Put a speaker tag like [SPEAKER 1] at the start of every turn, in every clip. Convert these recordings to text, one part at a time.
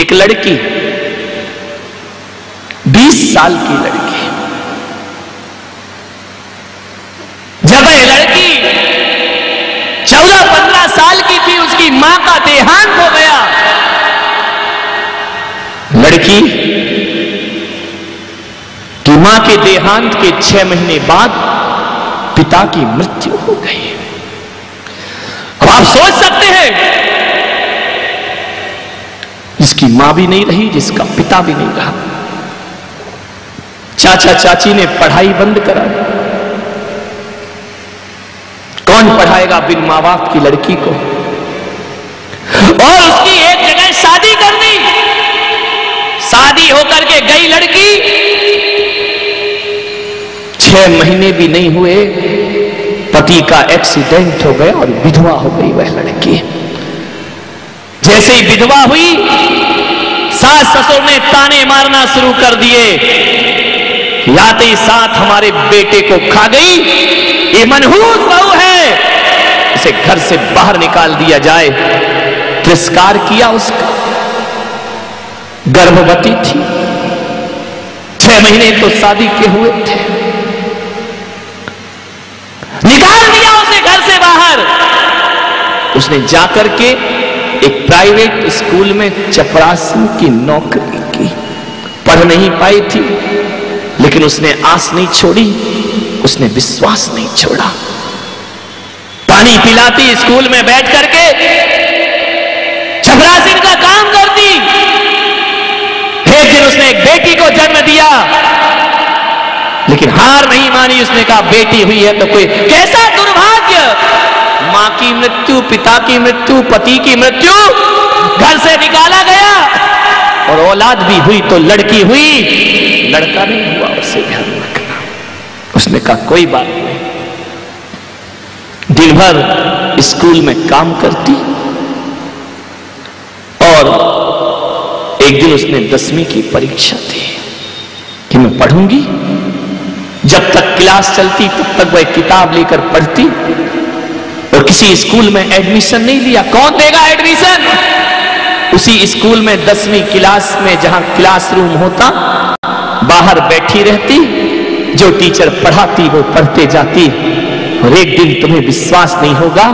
[SPEAKER 1] एक लड़की 20 साल की लड़की। जब यह लड़की 14-15 साल की थी, उसकी माँ का देहांत हो गया। लड़की, की माँ के देहांत के छह महीने बाद पिता की मृत्यु हो गई। अब आप सोच सकते हैं जिसकी माँ भी नहीं रही, जिसका पिता भी नहीं रहा। चाचा चाची ने पढ़ाई बंद करा। कौन पढ़ाएगा बिन माँ बाप की लड़की को? और उसकी एक जगह शादी कर दी शादी होकर के गई लड़की। छह महीने भी नहीं हुए। पति का एक्सीडेंट हो गया और विधवा हो गई वह लड़की। जैसे विधवा हुई, सास ससुर ने ताने मारना शुरू कर दिए। लाते ही साथ हमारे बेटे को खा गई। ये मनहूस बहू है। इसे घर से बाहर निकाल दिया जाए। तिरस्कार किया उसका। गर्भवती थी। छह महीने तो शादी के हुए थे। निकाल दिया उसे घर से बाहर। उसने जाकर के एक प्राइवेट स्कूल में चपरासी की नौकरी की। पढ़ नहीं पाई थी, लेकिन उसने आस नहीं छोड़ी, उसने विश्वास नहीं छोड़ा। पानी पिलाती स्कूल में बैठ करके, चपरासी का काम करती। एक दिन उसने एक बेटी को जन्म दिया, लेकिन हार नहीं मानी, उसने कहा, बेटी हुई है तो कोई कैसा दुर्भाग्य मृत्यु, पिता की मृत्यु, पति की मृत्यु, घर से निकाला गया। और औलाद भी हुई तो लड़की हुई। लड़का नहीं हुआ, उसे ध्यान रखना। उसने कहा, कोई बात नहीं। दिन भर स्कूल में काम करती और एक दिन उसने दसवीं की परीक्षा दी कि मैं पढ़ूँगी। जब तक क्लास चलती, तब तक वह किताब लेकर पढ़ती। किसी स्कूल में एडमिशन नहीं लिया। कौन देगा एडमिशन उसी स्कूल में दसवीं क्लास में जहाँ क्लासरूम होता, बाहर बैठी रहती, जो टीचर पढ़ाती, वो पढ़ते जाती। और एक दिन तुम्हें विश्वास नहीं होगा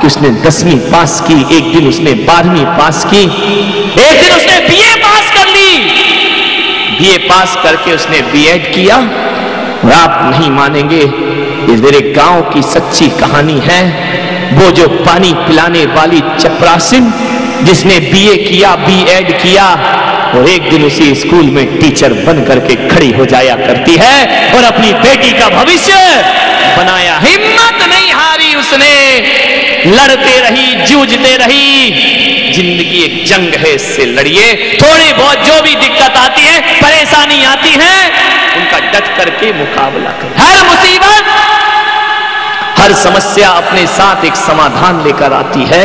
[SPEAKER 1] कि उसने दसवीं पास की, एक दिन उसने बारहवीं पास की। एक दिन उसने बीए पास कर ली। बीए पास करके उसने बीएड किया। और आप नहीं मानेंगे। ये मेरे गाँव की सच्ची कहानी है। वो जो पानी पिलाने वाली चपरासिन, जिसने बीए किया बी एड किया और एक दिन उसी स्कूल में टीचर बन करके खड़ी हो जाया करती है और अपनी बेटी का भविष्य बनाया। हिम्मत नहीं हारी उसने। लड़ते रही, जूझते रही। ज़िंदगी एक जंग है इससे लड़िए। थोड़ी बहुत जो भी दिक्कत आती है परेशानी आती है। उनका डट करके मुकाबला करें। हर मुसीबत। हर समस्या अपने साथ एक समाधान लेकर आती है।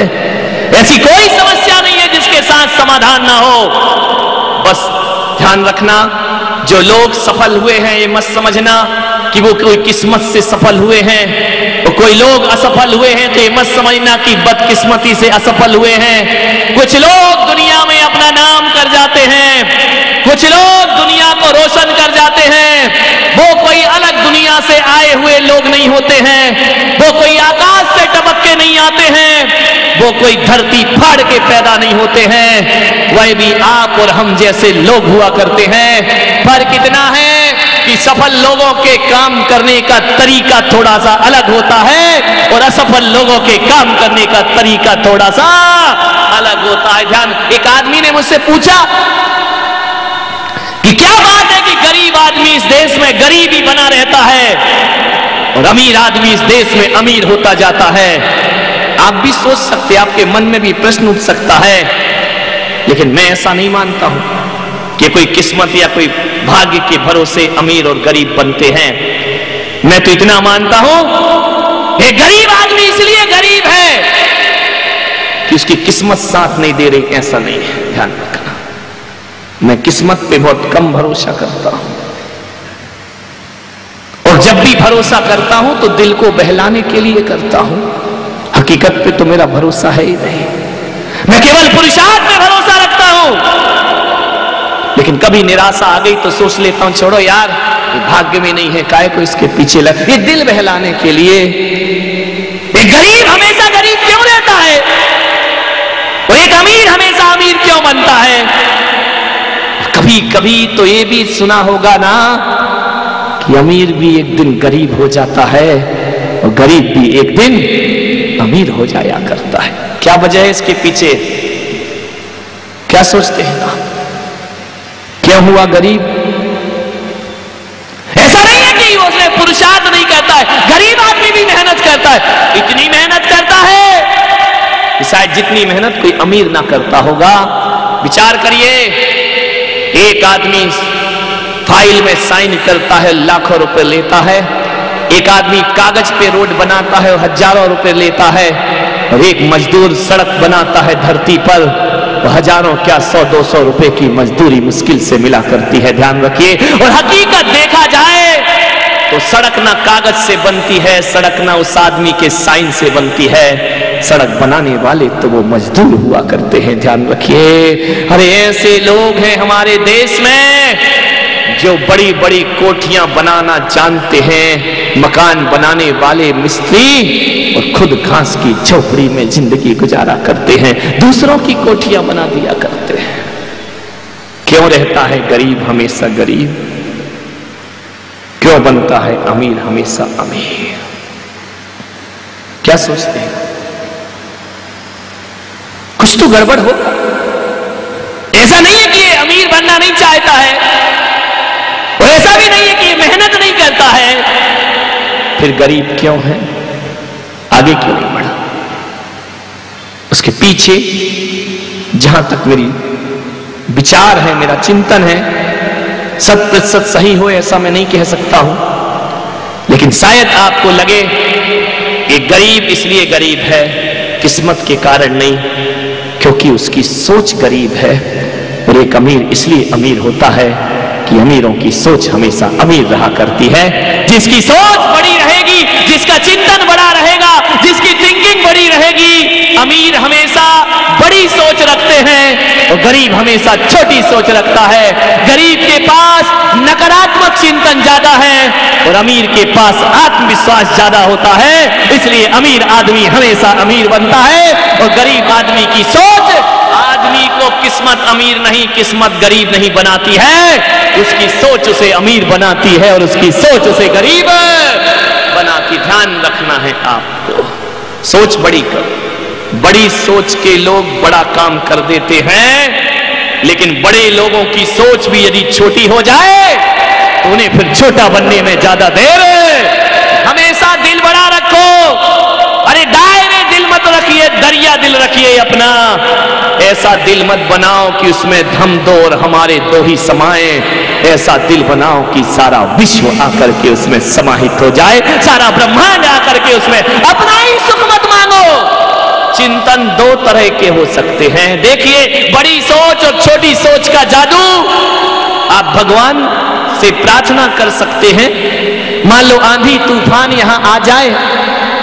[SPEAKER 1] ऐसी कोई समस्या नहीं है जिसके साथ समाधान ना हो। बस ध्यान रखना जो लोग सफल हुए हैं ये मत समझना कि वो कोई किस्मत से सफल हुए हैं। कोई लोग असफल हुए हैं तो मत समझना कि बदकिस्मती से असफल हुए हैं। कुछ लोग दुनिया में अपना नाम कर जाते हैं। कुछ लोग दुनिया को रोशन कर जाते हैं। वो कोई अलग दुनिया से आए हुए लोग नहीं होते हैं। वो कोई आकाश से टपक के नहीं आते हैं। वो कोई धरती फाड़ के पैदा नहीं होते हैं। वह भी आप और हम जैसे लोग हुआ करते हैं। पर कितना है सफल लोगों के काम करने का तरीका थोड़ा सा अलग होता है और असफल लोगों के काम करने का तरीका थोड़ा सा अलग होता है। ध्यान, एक आदमी ने मुझसे पूछा कि क्या बात है कि गरीब आदमी इस देश में गरीब बना रहता है और अमीर आदमी इस देश में अमीर होता जाता है? आप भी सोच सकते आपके मन में भी प्रश्न उठ सकता है, लेकिन मैं ऐसा नहीं मानता हूँ। कि कोई किस्मत या कोई भाग्य के भरोसे अमीर और गरीब बनते हैं। मैं तो इतना मानता हूँ, ये गरीब आदमी इसलिए गरीब है कि उसकी किस्मत साथ नहीं दे रही, ऐसा नहीं है। ध्यान रखना। मैं किस्मत पे बहुत कम भरोसा करता हूँ। और जब भी भरोसा करता हूँ तो दिल को बहलाने के लिए करता हूँ। हकीकत पे तो मेरा भरोसा है ही नहीं। मैं केवल पुरुषार्थ पे भरोसा रखता हूँ। लेकिन कभी निराशा आ गई तो सोच लेता हूँ, छोड़ो यार, ये भाग्य में नहीं है, काय को इसके पीछे लग? ये दिल बहलाने के लिए एक गरीब हमेशा गरीब क्यों रहता है? और एक अमीर हमेशा अमीर क्यों बनता है? कभी कभी तो ये भी सुना होगा ना कि अमीर भी एक दिन गरीब हो जाता है और गरीब भी एक दिन अमीर हो जाया करता है। क्या वजह है इसके पीछे? क्या सोचते हैं आप? क्यों हुआ गरीब। ऐसा नहीं है कि उसने पुरुषार्थ नहीं करता है, गरीब आदमी भी मेहनत करता है। इतनी मेहनत करता है शायद जितनी मेहनत कोई अमीर ना करता होगा। विचार करिए, एक आदमी फ़ाइल में साइन करता है, लाखों रुपए लेता है। एक आदमी कागज़ पे रोड बनाता है और हज़ारों रुपए लेता है। एक मजदूर सड़क बनाता है धरती पर तो हज़ारों क्या सौ, दो सौ रुपए की मजदूरी मुश्किल से मिला करती है, ध्यान रखिए। और हकीकत देखा जाए तो सड़क ना कागज़ से बनती है, सड़क ना उस आदमी के साइन से बनती है। सड़क बनाने वाले तो वो मजदूर हुआ करते हैं, ध्यान रखिए। अरे ऐसे लोग हैं हमारे देश में जो बड़ी बड़ी कोठियाँ बनाना जानते हैं, मकान बनाने वाले मिस्त्री, और खुद घास की झोपड़ी में ज़िंदगी गुजारा करते हैं, दूसरों की कोठियाँ बना दिया करते हैं। क्यों रहता है गरीब हमेशा गरीब? क्यों बनता है अमीर हमेशा अमीर? क्या सोचते हैं? कुछ तो गड़बड़ होगा। ऐसा नहीं है कि अमीर बनना नहीं चाहता है। और ऐसा भी नहीं है कि मेहनत नहीं करता है। फिर गरीब क्यों है? आगे क्यों नहीं बढ़ा? उसके पीछे, जहाँ तक मेरी विचार है, मेरा चिंतन है सत प्रतिशत सही हो ऐसा मैं नहीं कह सकता हूँ। लेकिन शायद आपको लगे एक गरीब इसलिए गरीब है, किस्मत के कारण नहीं, क्योंकि उसकी सोच गरीब है और एक अमीर इसलिए अमीर होता है कि अमीरों की सोच हमेशा अमीर रहा करती है। जिसकी सोच बड़ी रहेगी, जिसका चिंतन बड़ा रहेगा, जिसकी थिंकिंग बड़ी रहेगी, अमीर हमेशा बड़ी सोच रखते हैं और गरीब हमेशा छोटी सोच रखता है। गरीब के पास नकारात्मक चिंतन ज़्यादा है और अमीर के पास आत्मविश्वास ज़्यादा होता है। इसलिए अमीर आदमी हमेशा अमीर बनता है और गरीब आदमी की सोच को किस्मत अमीर नहीं, किस्मत गरीब नहीं बनाती है। उसकी सोच उसे अमीर बनाती है और उसकी सोच उसे गरीब बनाती। ध्यान रखना है आपको सोच बड़ी कर। बड़ी सोच के लोग बड़ा काम कर देते हैं, लेकिन बड़े लोगों की सोच भी यदि छोटी हो जाए तो उन्हें फिर छोटा बनने में ज़्यादा देर। हमेशा दिल बड़ा रखो। अरे दायरे दिल मत रखिए दरिया दिल रखिए अपना? ऐसा दिल मत बनाओ कि उसमें धम दो और हमारे दो ही समाए ऐसा दिल बनाओ कि सारा विश्व आकर के उसमें समाहित हो जाए। सारा ब्रह्मांड आकर के उसमें अपना ही सुख मत मांगो चिंतन दो तरह के हो सकते हैं। देखिए, बड़ी सोच और छोटी सोच का जादू। आप भगवान से प्रार्थना कर सकते हैं। मान लो आंधी तूफ़ान यहाँ आ जाए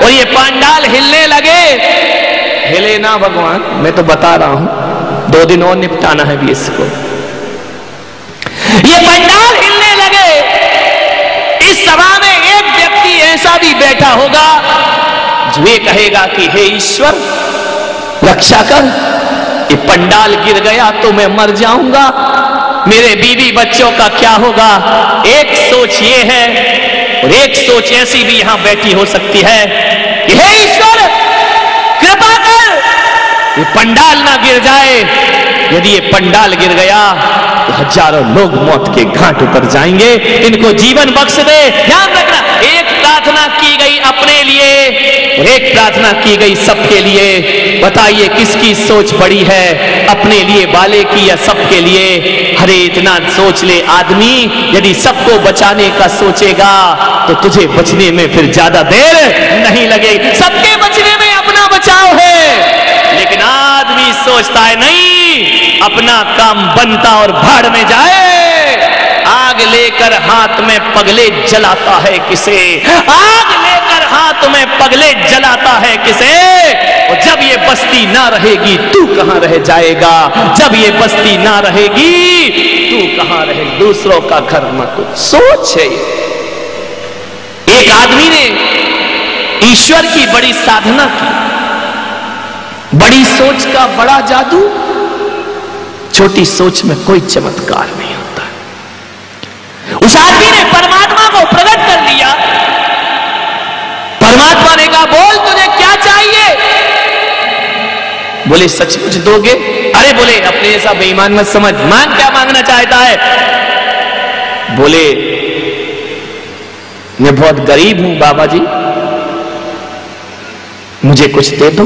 [SPEAKER 1] और ये पांडाल हिलने लगे। हिले ना भगवान, मैं तो बता रहा हूँ, दो दिन और निपटाना है भी इसको। ये पंडाल हिलने लगे। इस सभा में एक व्यक्ति ऐसा भी बैठा होगा, जो ये कहेगा कि, हे ईश्वर, रक्षा कर, ये पंडाल गिर गया तो मैं मर जाऊँगा। मेरे बीवी बच्चों का क्या होगा? एक सोच ये है, और एक सोच ऐसी भी यहाँ बैठी हो सकती है कि, हे ईश्वर ये पंडाल ना गिर जाए। यदि ये पंडाल गिर गया तो हज़ारों लोग मौत के घाट उतर जाएँगे। इनको जीवन बख्श दे। ध्यान रखना, एक प्रार्थना की गई अपने लिए एक प्रार्थना की गई सबके लिए। बताइए, किसकी सोच बड़ी है अपने लिए वाले की या सबके लिए? हरे इतना सोच ले आदमी, यदि सबको बचाने का सोचेगा तो तुझे बचने में फिर ज़्यादा देर नहीं लगेगी। सबके बचने में अपना बचाव है। लेकिन आदमी सोचता है, नहीं, अपना काम बनता और भाड़ में जाए। आग लेकर हाथ में पगले जलाता है किसे? आग लेकर हाथ में पगले जलाता है किसे? और जब ये बस्ती ना रहेगी, तू कहाँ रह जाएगा? जब ये बस्ती ना रहेगी, तू कहाँ रहे? दूसरों का घर मत सोच है एक आदमी ने ईश्वर की बड़ी साधना की। बड़ी सोच का बड़ा जादू, छोटी सोच में कोई चमत्कार नहीं होता। उस आदमी ने परमात्मा को प्रकट कर लिया परमात्मा ने कहा, बोल, तुझे क्या चाहिए? बोले सच सचमुच दोगे? अरे बोले, अपने ऐसा बेईमान मत समझ। मांग क्या मांगना चाहता है? बोले, मैं बहुत गरीब हूँ बाबा जी मुझे कुछ दे दो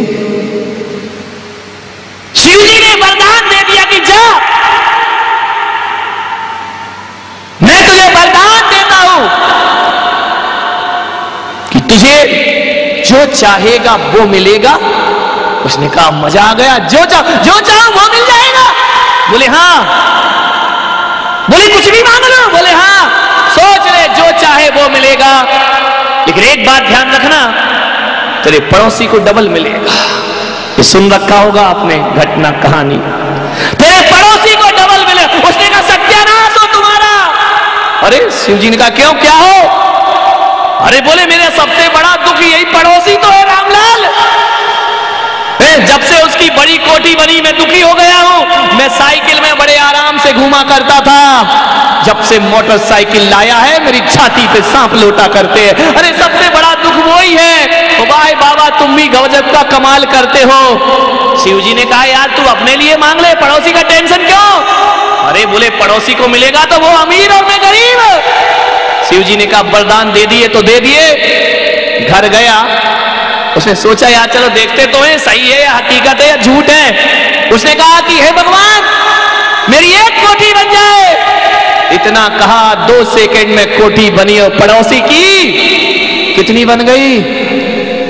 [SPEAKER 1] शिव जी ने वरदान दे दिया कि जा मैं तुझे वरदान देता हूँ कि तुझे जो चाहेगा वो मिलेगा। उसने कहा, मज़ा आ गया। जो चाह जो चाहो वो मिल जाएगा। बोले हाँ। बोले, कुछ भी मांग लो बोले हाँ। सोच ले, जो चाहे वो मिलेगा। लेकिन एक बात ध्यान रखना, तेरे पड़ोसी को डबल मिलेगा। ये सुन रखा होगा आपने घटना कहानी। तेरे पड़ोसी को डबल मिले। उसने कहा, सत्यानाश हो तुम्हारा। अरे शिव जी ने कहा, क्यों, क्या हो? अरे बोले, मेरा सबसे बड़ा दुख यही पड़ोसी तो है रामलाल। जब से उसकी बड़ी कोठी बनी, मैं दुखी हो गया हूँ। मैं साइकिल में बड़े आराम से घूमा करता था। जब से मोटरसाइकिल लाया है, मेरी छाती पे सांप लोटा करते हैं। अरे, सबसे बड़ा दुख वो ही है। तो भाई बाबा, तुम भी गजब का कमाल करते हो। शिव जी ने कहा, यार, तू अपने लिए मांग ले, पड़ोसी का टेंशन क्यों? अरे, बोले, पड़ोसी को मिलेगा तो वो अमीर और मैं गरीब। शिव जी ने कहा वरदान दे दिए तो दे दिए। घर गया। उसने सोचा, यार चलो देखते तो है, सही है या हकीकत है या झूठ है? उसने कहा कि, हे भगवान, मेरी एक कोठी बन जाए। इतना कहा, दो सेकंड में कोठी बनी और पड़ोसी की कितनी बन गई?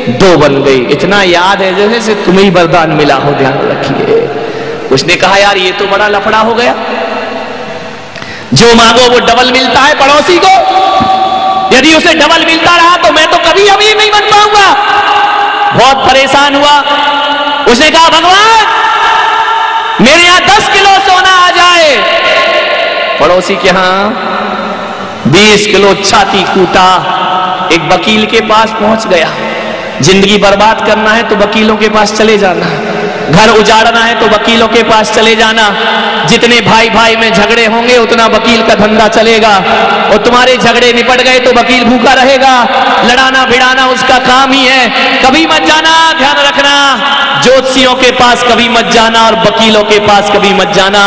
[SPEAKER 1] दो बन गई। इतना याद है, जैसे तुम्हें वरदान मिला हो, ध्यान रखिए। उसने कहा, यार ये तो बड़ा लफड़ा हो गया। जो मांगो वो डबल मिलता है पड़ोसी को। यदि उसे डबल मिलता रहा तो मैं तो कभी अमीर नहीं बन पाऊँगा बहुत परेशान हुआ। उसने कहा, भगवान, मेरे यहाँ दस किलो सोना आ जाए। पड़ोसी के यहाँ बीस किलो छाती कूटा, एक वकील के पास पहुँच गया। ज़िंदगी बर्बाद करना है तो वकीलों के पास चले जाना घर उजाड़ना है तो वकीलों के पास चले जाना। जितने भाई भाई में झगड़े होंगे, उतना वकील का धंधा चलेगा। और तुम्हारे झगड़े निपट गए तो वकील भूखा रहेगा। लड़ाना भिड़ाना उसका काम ही है। कभी मत जाना, ध्यान रखना। ज्योतिषियों के पास कभी मत जाना और वकीलों के पास कभी मत जाना।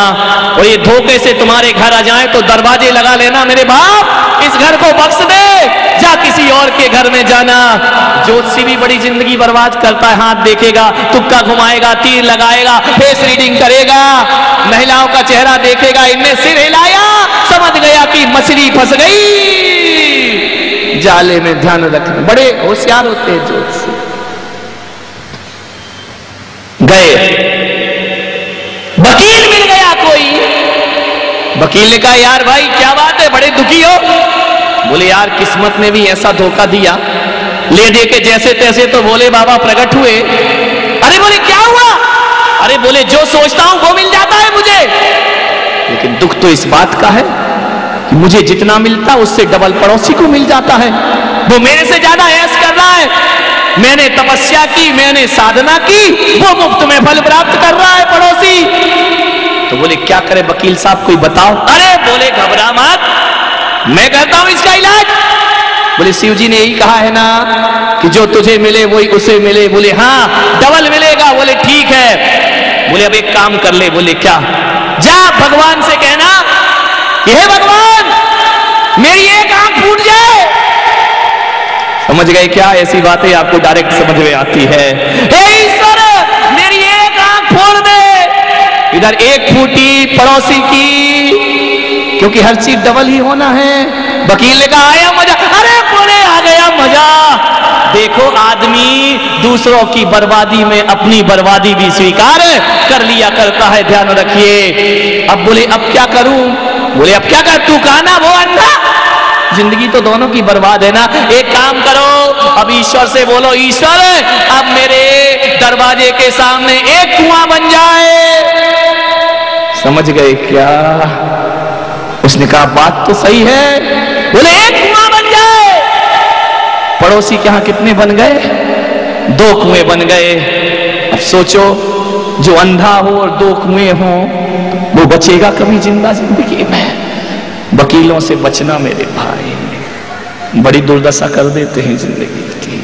[SPEAKER 1] और ये धोखे से तुम्हारे घर आ जाए तो दरवाजे लगा लेना मेरे बाप। इस घर को बख्श दे। जा किसी और के घर में जाना। ज्योतिषी भी बड़ी ज़िंदगी बर्बाद करता है, हाथ देखेगा, तुक्का घुमाएगा, तीर लगाएगा, फेस रीडिंग करेगा, महिलाओं का चेहरा देखेगा इनने सिर हिलाया, समझ गया कि मछली फंस गई। जाले में ध्यान रखना। बड़े होशियार होते हैं ज्योतिषी। गए। वकील मिल गया कोई। वकील ने कहा, यार भाई, क्या बात है, बड़े दुखी हो। बोले, यार, किस्मत ने भी ऐसा धोखा दिया। ले दे के जैसे तैसे तो बोले बाबा प्रकट हुए। अरे बोले, क्या हुआ? अरे बोले, जो सोचता हूँ वो मिल जाता है मुझे। लेकिन दुख तो इस बात का है कि मुझे जितना मिलता, उससे डबल पड़ोसी को मिल जाता है। वो मेरे से ज़्यादा ऐस कर रहा है। मैंने तपस्या की, मैंने साधना की, वो मुफ़्त में फल प्राप्त कर रहा है पड़ोसी। तो बोले, क्या करे वकील साहब, कोई बताओ? अरे बोले, घबरा मत। मैं कहता हूँ इसका इलाज। बोले शिव जी ने यही कहा है ना कि जो तुझे मिले वही उसे मिले। बोले हाँ डबल मिलेगा। बोले, ठीक है। बोले, अब एक काम कर ले। बोले, क्या? जा, भगवान से कहना यह भगवान, मेरी एक आँख फूट जाए। समझ गए क्या? ऐसी बातें आपको डायरेक्ट समझ में आती है। हे ईश्वर, मेरी एक आँख फोड़ दे। इधर एक फूटी पड़ोसी की क्योंकि हर चीज़ डबल ही होना है। वकील ने कहा, आया मज़ा। अरे, बोले, आ गया मज़ा। देखो आदमी, दूसरों की बर्बादी में अपनी बर्बादी भी स्वीकार कर लिया करता है, ध्यान रखिए। अब बोले, अब क्या करूँ? बोले, अब क्या कर तू कहा ना वो अंधा? ज़िंदगी तो दोनों की बर्बाद है ना। एक काम करो, अब ईश्वर से बोलो, ईश्वर, अब मेरे दरवाजे के सामने एक कुआँ बन जाए। समझ गए क्या? उसने कहा, बात तो सही है। बोले, एक कुआँ बन जाए। पड़ोसी के यहाँ कितने बन गए? दो कुएँ बन गए। अब सोचो, जो अंधा हो और दो कुएँ हो, वो बचेगा कभी ज़िंदा ज़िंदगी में? वकीलों से बचना मेरे भाई। बड़ी दुर्दशा कर देते हैं ज़िंदगी की।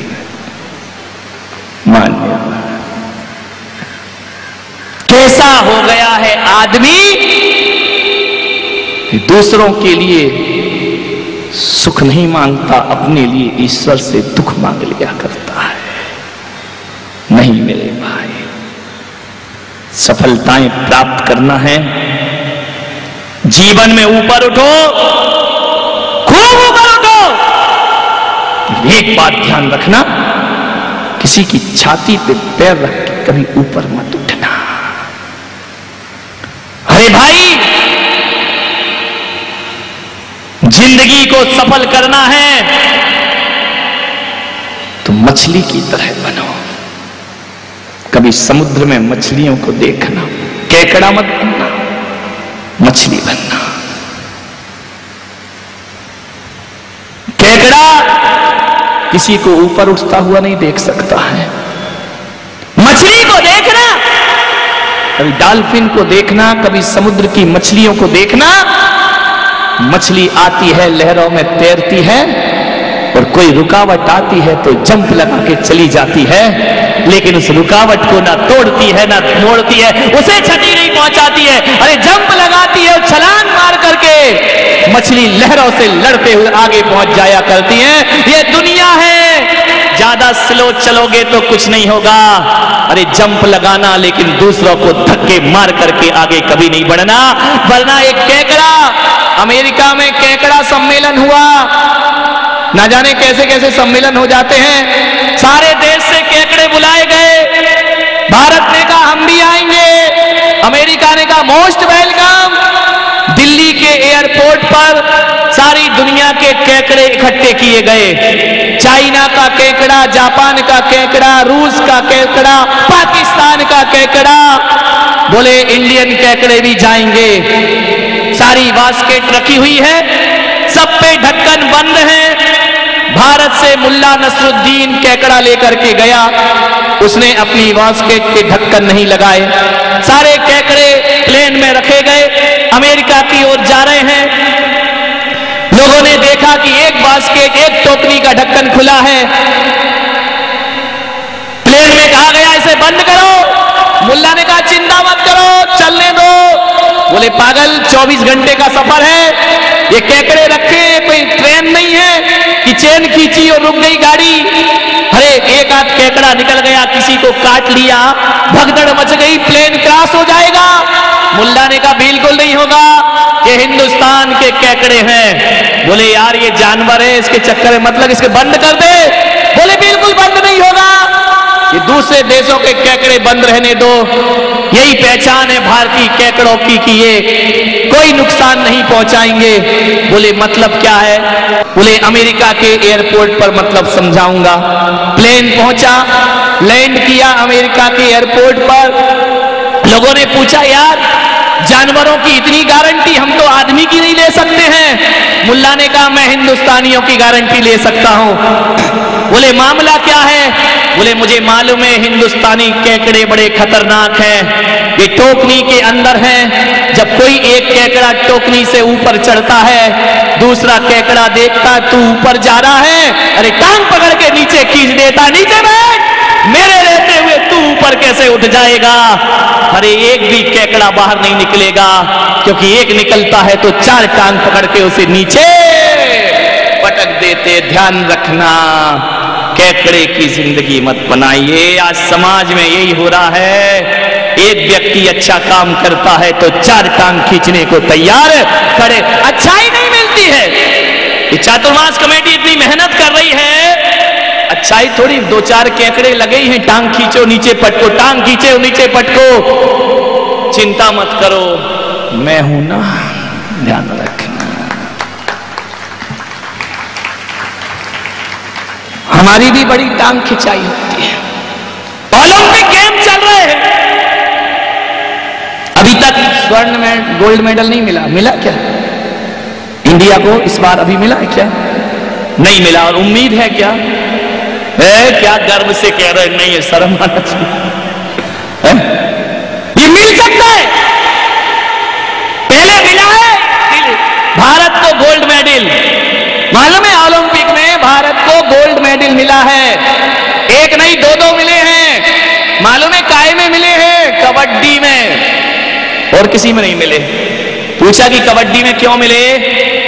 [SPEAKER 1] मान्य कैसा हो गया है आदमी? दूसरों के लिए सुख नहीं माँगता, अपने लिए ईश्वर से दुख मांग लिया करता है। नहीं मेरे भाई। सफलताएँ प्राप्त करना है। जीवन में ऊपर उठो। खूब ऊपर उठो। एक बात ध्यान रखना, किसी की छाती पे पैर रख के कभी ऊपर मत उठना। अरे भाई ज़िंदगी को सफल करना है। तो मछली की तरह बनो। कभी समुद्र में मछलियों को देखना, केकड़ा मत बनना, मछली बनना। केकड़ा किसी को ऊपर उठता हुआ नहीं देख सकता है। मछली को देखना, कभी डॉल्फिन को देखना, कभी समुद्र की मछलियों को देखना मछली आती है, लहरों में तैरती है और कोई रुकावट आती है तो जंप लगा के चली जाती है। लेकिन उस रुकावट को ना तोड़ती है, ना मोड़ती है, उसे क्षति नहीं पहुंचाती है। अरे जंप लगाती है छलांग मार करके मछली लहरों से लड़ते हुए आगे पहुँच जाया करती है। यह दुनिया है ज़्यादा स्लो चलोगे तो कुछ नहीं होगा। अरे जंप लगाना, लेकिन दूसरों को धक्के मार करके आगे कभी नहीं बढ़ना। वरना एक केकड़ा, अमेरिका में केकड़ा सम्मेलन हुआ। ना जाने कैसे कैसे सम्मेलन हो जाते हैं। सारे देश से केकड़े बुलाए गए। भारत ने कहा, हम भी आएँगे। अमेरिका ने कहा, मोस्ट वेलकम। दिल्ली के एयरपोर्ट पर सारी दुनिया के केकड़े इकट्ठे किए गए। चाइना का केकड़ा, जापान का केकड़ा, रूस का केकड़ा, पाकिस्तान का केकड़ा। बोले, इंडियन केकड़े भी जाएँगे। सारी बास्केट रखी हुई है, सब पे ढक्कन बंद है। भारत से मुल्ला नसरुद्दीन केकड़ा लेकर के गया। उसने अपनी बास्केट के ढक्कन नहीं लगाए। सारे केकड़े प्लेन में रखे गए। अमेरिका की ओर जा रहे हैं। लोगों ने देखा कि एक बास्केट, एक टोकरी का ढक्कन खुला है। प्लेन में कहा गया, इसे बंद करो। मुल्ला ने कहा, चिंता मत करो, चलने दो। बोले, पागल 24 घंटे का सफ़र है। ये केकड़े रखे कोई ट्रेन नहीं है। कि चेन खींची और रुक गई गाड़ी। अरे, एक आध केकड़ा निकल गया, किसी को काट लिया। भगदड़ मच गई, प्लेन क्रॉस हो जाएगा। मुल्ला ने कहा, बिल्कुल नहीं होगा। ये हिंदुस्तान के कैकड़े हैं। बोले, यार, ये जानवर है, इसके चक्कर में मतलब इसके बंद कर दे। बोले, बिल्कुल बंद नहीं होगा। ये दूसरे देशों के कैकड़े बंद रहने दो। यही पहचान है भारतीय कैकड़ों की कि ये कोई नुकसान नहीं पहुंचाएँगे। बोले मतलब क्या है? बोले, अमेरिका के एयरपोर्ट पर मतलब समझाऊँगा। प्लेन पहुँचा, लैंड किया अमेरिका के एयरपोर्ट पर। लोगों ने पूछा, यार जानवरों की इतनी गारंटी हम तो आदमी की नहीं ले सकते हैं। मुल्ला ने कहा, मैं हिंदुस्तानियों की गारंटी ले सकता हूँ। बोले, मामला क्या है? बोले, मुझे मालूम है हिंदुस्तानी केकड़े बड़े खतरनाक हैं। ये टोकनी के अंदर हैं। जब कोई एक केकड़ा टोकनी से ऊपर चढ़ता है, दूसरा केकड़ा देखता तू ऊपर जा रहा है? अरे, टांग पकड़ के नीचे खींच देता नीचे बैठ! मेरे ऊपर कैसे उठ जाएगा? अरे एक भी केकड़ा बाहर नहीं निकलेगा, क्योंकि एक निकलता है तो चार टांग पकड़ के उसे नीचे पटक देते ध्यान रखना। केकड़े की ज़िंदगी मत बनाइए। आज समाज में यही हो रहा है, एक व्यक्ति अच्छा काम करता है तो चार टांग खींचने को तैयार खड़े अच्छाई नहीं मिलती है। चातुर्मास कमेटी इतनी मेहनत कर रही है अच्छाई थोड़ी दो चार केकड़े लगे हैं टांग खींचो, नीचे पटको, टांग खींचे, नीचे पटको। चिंता मत करो। मैं हूँ ना, ध्यान रखना। हमारी भी बड़ी टांग खिंचाई होती है। ओलंपिक गेम चल रहे हैं। अभी तक स्वर्ण में, गोल्ड मेडल नहीं मिला। मिला क्या? इंडिया को इस बार अभी मिला है क्या? नहीं मिला। और उम्मीद है क्या? है? क्या गर्व से कह रहे नहीं है शर्म आना चाहिए ये मिल सकता है। पहले मिला है भारत को गोल्ड मेडल मालूम है ओलंपिक में भारत को गोल्ड मेडल मिला है। एक नहीं दो दो मिले हैं। मालूम है काय में मिले हैं? कबड्डी में। और किसी में नहीं मिले। पूछा कि कबड्डी में क्यों मिले?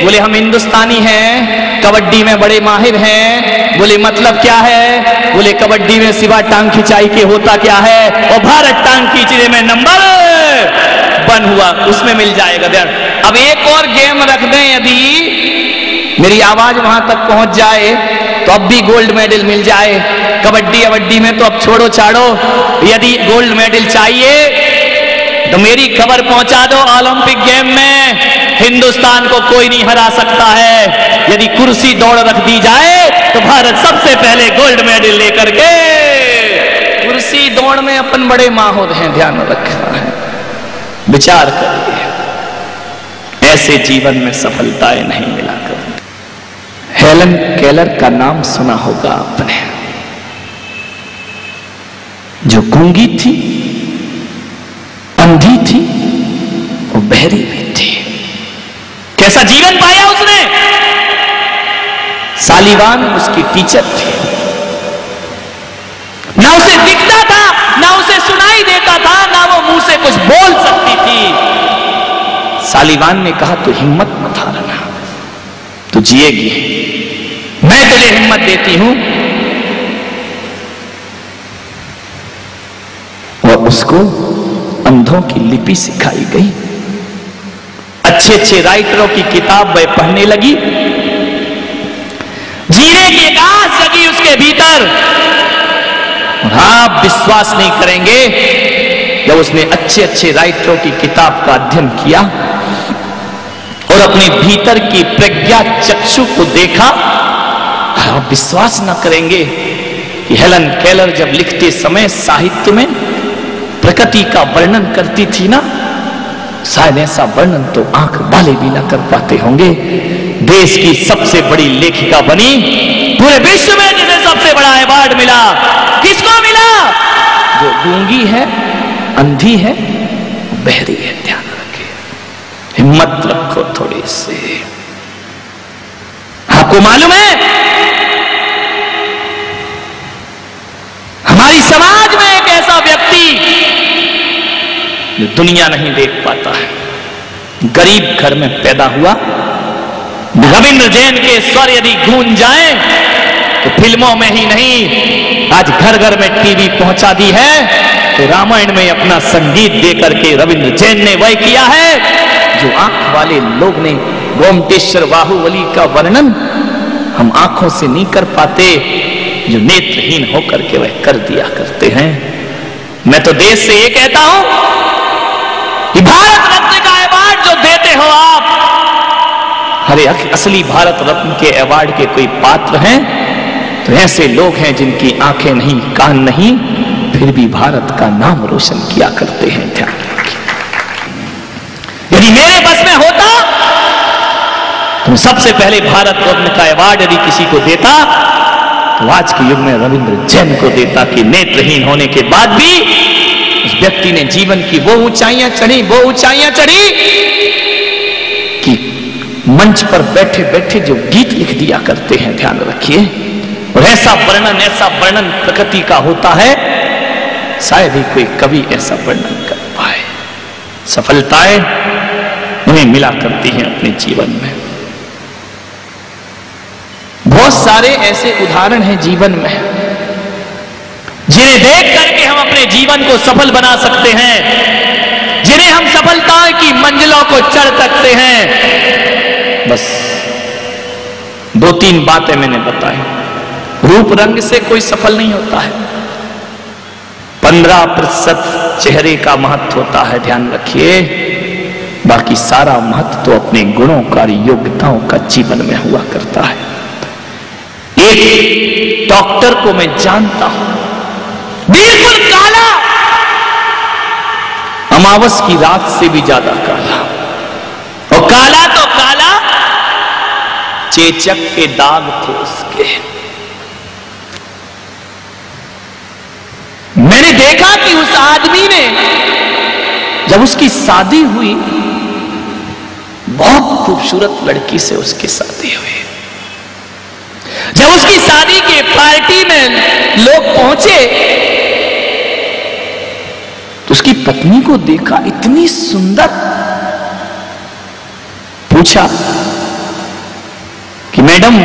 [SPEAKER 1] बोले, हम हिंदुस्तानी हैं, कबड्डी में बड़े माहिर हैं। बोले मतलब क्या है? बोले, कबड्डी में सिवा टांग खिंचाई के होता क्या है? और भारत टांग खींचने में नंबर बन हुआ, उसमें मिल जाएगा देर अब एक और गेम रख दें, यदि मेरी आवाज़ वहाँ तक पहुँच जाए तो अब भी गोल्ड मेडल मिल जाए। कबड्डी, अबड्डी में तो अब छोड़ो छाड़ो यदि गोल्ड मेडल चाहिए तो मेरी खबर पहुँचा दो ओलंपिक गेम में। हिंदुस्तान को कोई नहीं हरा सकता है। यदि कुर्सी दौड़ रख दी जाए तो भारत सबसे पहले गोल्ड मेडल लेकर के कुर्सी दौड़ में अपन बड़े माहौल हैं, ध्यान रखना है। विचार करिए। ऐसे जीवन में सफलताएँ नहीं मिला कर हेलन केलर का नाम सुना होगा आपने। जो गूँगी थी, अंधी थी, वो बहरी भी कैसा जीवन पाया उसने? सालिवान उसकी टीचर थी। ना उसे दिखता था, ना उसे सुनाई देता था, ना वो मुँह से कुछ बोल सकती थी। सालिवान ने कहा, तू हिम्मत मत हारना। तू जिएगी। मैं तुझे हिम्मत देती हूँ। और उसको अंधों की लिपि सिखाई गई। अच्छे अच्छे राइटरों की किताब वह पढ़ने लगी। जीने की आस जगी उसके भीतर। आप विश्वास नहीं करेंगे जब उसने अच्छे अच्छे राइटरों की किताब का अध्ययन किया और अपने भीतर की प्रज्ञा चक्षु को देखा। आप विश्वास न करेंगे कि हेलन केलर जब लिखते समय साहित्य में प्रकृति का वर्णन करती थी ना शायद ऐसा वर्णन तो आँख वाले भी ना कर पाते होंगे। देश की सबसे बड़ी लेखिका बनी, पूरे विश्व में जिसे सबसे बड़ा अवार्ड मिला। किसको मिला? जो गूँगी है, अंधी है, बहरी है, ध्यान रखे हिम्मत रखो थोड़ी सी। आपको मालूम है हमारी समाज में एक ऐसा व्यक्ति जो दुनिया नहीं देख पाता है। गरीब घर में पैदा हुआ। रविंद्र जैन के स्वर यदि गूंज जाए तो फ़िल्मों में ही नहीं, आज घर घर में टीवी पहुँचा दी है तो रामायण में अपना संगीत देकर के रविंद्र जैन ने वह किया है, जो आँख वाले लोग ने गोमटेश्वर बाहुबली का वर्णन हम आँखों से नहीं कर पाते, जो नेत्रहीन होकर के वह कर दिया करते हैं। मैं तो देश से ये कहता हूँ भारत रत्न का अवार्ड जो देते हो आप। अरे असली भारत रत्न के अवार्ड के कोई पात्र हैं? तो ऐसे लोग हैं जिनकी आँखें नहीं, कान नहीं, फिर भी भारत का नाम रोशन किया करते हैं ध्यान यदि मेरे बस में होता तो सबसे पहले भारत रत्न का अवार्ड यदि किसी को देता तो आज के युग में रविंद्र जैन को देता कि नेत्रहीन होने के बाद भी उस व्यक्ति ने जीवन की वो ऊंचाइयाँ चढ़ी, वो ऊंचाइयाँ चढ़ी कि मंच पर बैठे बैठे जो गीत लिख दिया करते हैं, ध्यान रखिए। और ऐसा वर्णन ऐसा वर्णन प्रकृति का होता है, शायद ही कोई कवि ऐसा वर्णन कर पाए। सफलताएँ उन्हें मिला करती हैं अपने जीवन में। बहुत सारे ऐसे उदाहरण हैं जीवन में। जिन्हें देख करके हम अपने जीवन को सफल बना सकते हैं, जिन्हें हम सफलता की मंजिलों को चढ़ सकते हैं। बस दो तीन बातें मैंने बताई। रूप रंग से कोई सफल नहीं होता है। पंद्रह प्रतिशत चेहरे का महत्व होता है, ध्यान रखिए। बाकी सारा महत्व तो अपने गुणों का, योग्यताओं का जीवन में हुआ करता है। एक डॉक्टर को मैं जानता हूँ। बिल्कुल काला। अमावस की रात से भी ज़्यादा काला। और काला तो काला, चेचक के दाग थे उसके। मैंने देखा कि उस आदमी ने जब उसकी शादी हुई, बहुत खूबसूरत लड़की से उसकी शादी हुई। जब उसकी शादी के पार्टी में लोग पहुँचे उसकी पत्नी को देखा, इतनी सुंदर। पूछा कि, मैडम,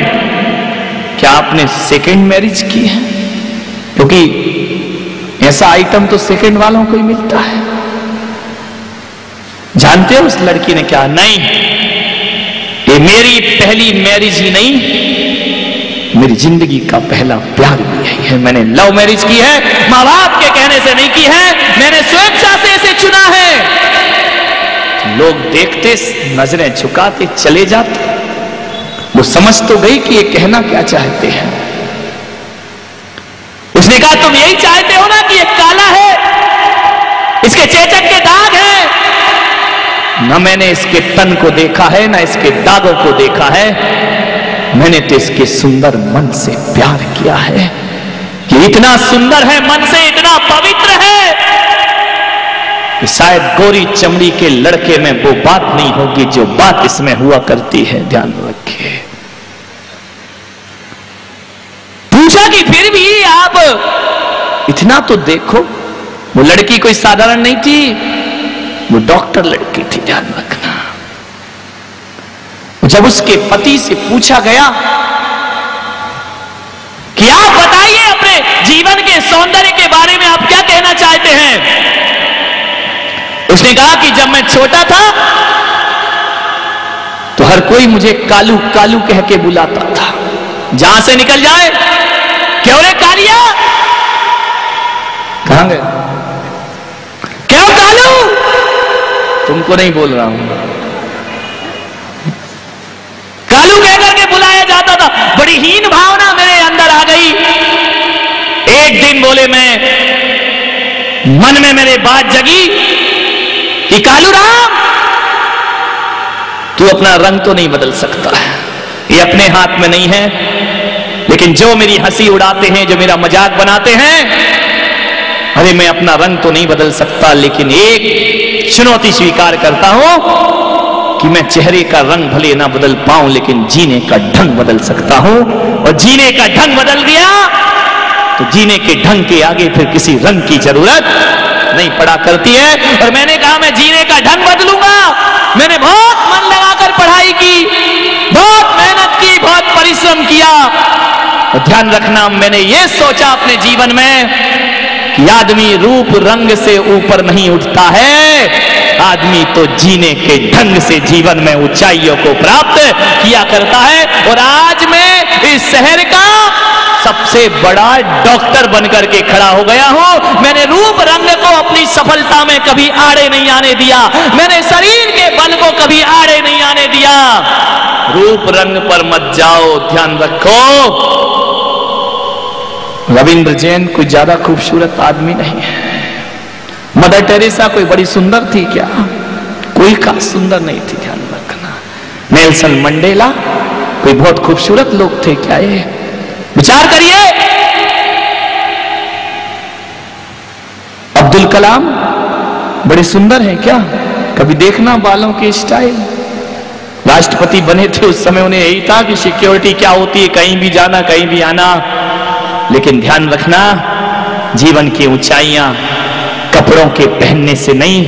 [SPEAKER 1] क्या आपने सेकेंड मैरिज की है? क्योंकि ऐसा आइटम तो सेकेंड वालों को ही मिलता है। जानते हो उस लड़की ने क्या? नहीं, ये मेरी पहली मैरिज ही नहीं, मेरी ज़िंदगी का पहला प्यार भी यही है। मैंने लव मैरिज की है, माँ बाप के कहने से नहीं की है, मैंने स्वेच्छा से इसे चुना है। लोग देखते, नज़रें झुकाते, चले जाते। वो समझ तो गई कि ये कहना क्या चाहते हैं। उसने कहा, तुम यही चाहते हो ना कि ये काला है? इसके चेचक के दाग है। न मैंने इसके तन को देखा है, ना इसके दागों को देखा है। मैंने तो इसके सुंदर मन से प्यार किया है। कि इतना सुंदर है, मन से इतना पवित्र है कि शायद गोरी चमड़ी के लड़के में वो बात नहीं होगी जो बात इसमें हुआ करती है। ध्यान रखिए। पूछा कि फिर भी आप इतना तो देखो, वो लड़की कोई साधारण नहीं थी, वो डॉक्टर लड़की थी, ध्यान रखना। जब उसके पति से पूछा गया कि आप बताइए अपने जीवन के सौंदर्य के बारे में आप क्या कहना चाहते हैं? उसने कहा कि जब मैं छोटा था तो हर कोई मुझे कालू कालू कह के बुलाता था। जहाँ से निकल जाए, क्यों रे कालिया? कहाँ गए? क्यों कालू? तुमको नहीं बोल रहा हूँ। कालू कहकर के बुलाया जाता था। बड़ी हीन भावना मेरे अंदर आ गई। एक दिन बोले मैं, मन में मेरे बात जगी कि कालू राम, तू अपना रंग तो नहीं बदल सकता। ये अपने हाथ में नहीं है, लेकिन जो मेरी हँसी उड़ाते हैं, जो मेरा मज़ाक बनाते हैं, अरे मैं अपना रंग तो नहीं बदल सकता, लेकिन एक चुनौती स्वीकार करता हूँ कि मैं चेहरे का रंग भले ना बदल पाऊँ, लेकिन जीने का ढंग बदल सकता हूँ। और जीने का ढंग बदल गया तो जीने के ढंग के आगे फिर किसी रंग की ज़रूरत नहीं पड़ा करती है। और मैंने कहा, मैं जीने का ढंग बदलूँगा। मैंने बहुत मन लगाकर पढ़ाई की, बहुत मेहनत की, बहुत परिश्रम किया। और ध्यान रखना, मैंने ये सोचा अपने जीवन में कि आदमी रूप रंग से ऊपर नहीं उठता है। आदमी तो जीने के ढंग से जीवन में ऊंचाइयों को प्राप्त किया करता है। और आज मैं इस शहर का सबसे बड़ा डॉक्टर बनकर के खड़ा हो गया हूँ। मैंने रूप रंग को अपनी सफलता में कभी आड़े नहीं आने दिया। मैंने शरीर के बल को कभी आड़े नहीं आने दिया। रूप रंग पर मत जाओ, ध्यान रखो। रविंद्र जैन कोई ज़्यादा खूबसूरत आदमी नहीं है। मदर टेरेसा कोई बड़ी सुंदर थी क्या? कोई का सुंदर नहीं थी, ध्यान रखना। नेल्सन मंडेला कोई बहुत खूबसूरत लोग थे क्या ये? विचार करिए। अब्दुल कलाम बड़े सुंदर हैं क्या? कभी देखना बालों के स्टाइल। राष्ट्रपति बने थे उस समय उन्हें यही था कि सिक्योरिटी क्या होती है, कहीं भी जाना, कहीं भी आना। लेकिन ध्यान रखना, जीवन की ऊंचाइयाँ कपड़ों के पहनने से नहीं,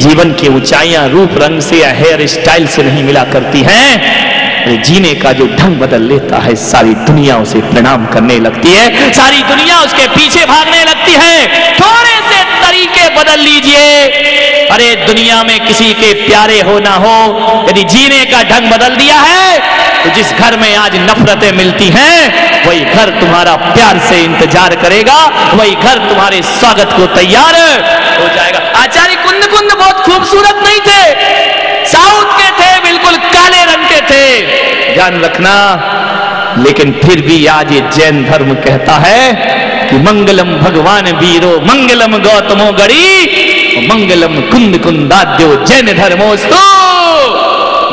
[SPEAKER 1] जीवन की ऊंचाइयाँ रूप, रंग से या हेयर स्टाइल से नहीं मिला करती हैं। जीने का जो ढंग बदल लेता है, सारी दुनिया उसे प्रणाम करने लगती है, सारी दुनिया उसके पीछे भागने लगती है। थोड़े से तरीके बदल लीजिए। अरे, दुनिया में किसी के प्यारे हो ना हो, यदि जीने का ढंग बदल दिया है तो जिस घर में आज नफरतें मिलती हैं, वही घर तुम्हारा प्यार से इंतज़ार करेगा, वही घर तुम्हारे स्वागत को तैयार हो जाएगा। आचार्य कुंद कुंद बहुत खूबसूरत नहीं थे साउथ के थे बिल्कुल काले रंग के थे ध्यान रखना। लेकिन फिर भी आज ये जैन धर्म कहता है कि मंगलम भगवान वीरो, मंगलम गौतमो गड़ी मंगलम कुंद कुंदाद्यो जैन धर्मोस्तु।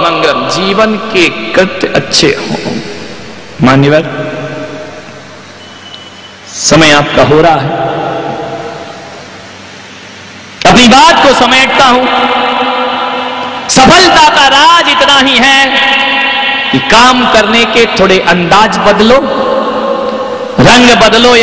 [SPEAKER 1] मंगलम जीवन के कृत्य अच्छे हो। मान्यवर, समय आपका हो रहा है। अपनी बात को समेटता हूँ। सफलता का राज इतना ही है। कि काम करने के थोड़े अंदाज बदलो रंग बदलो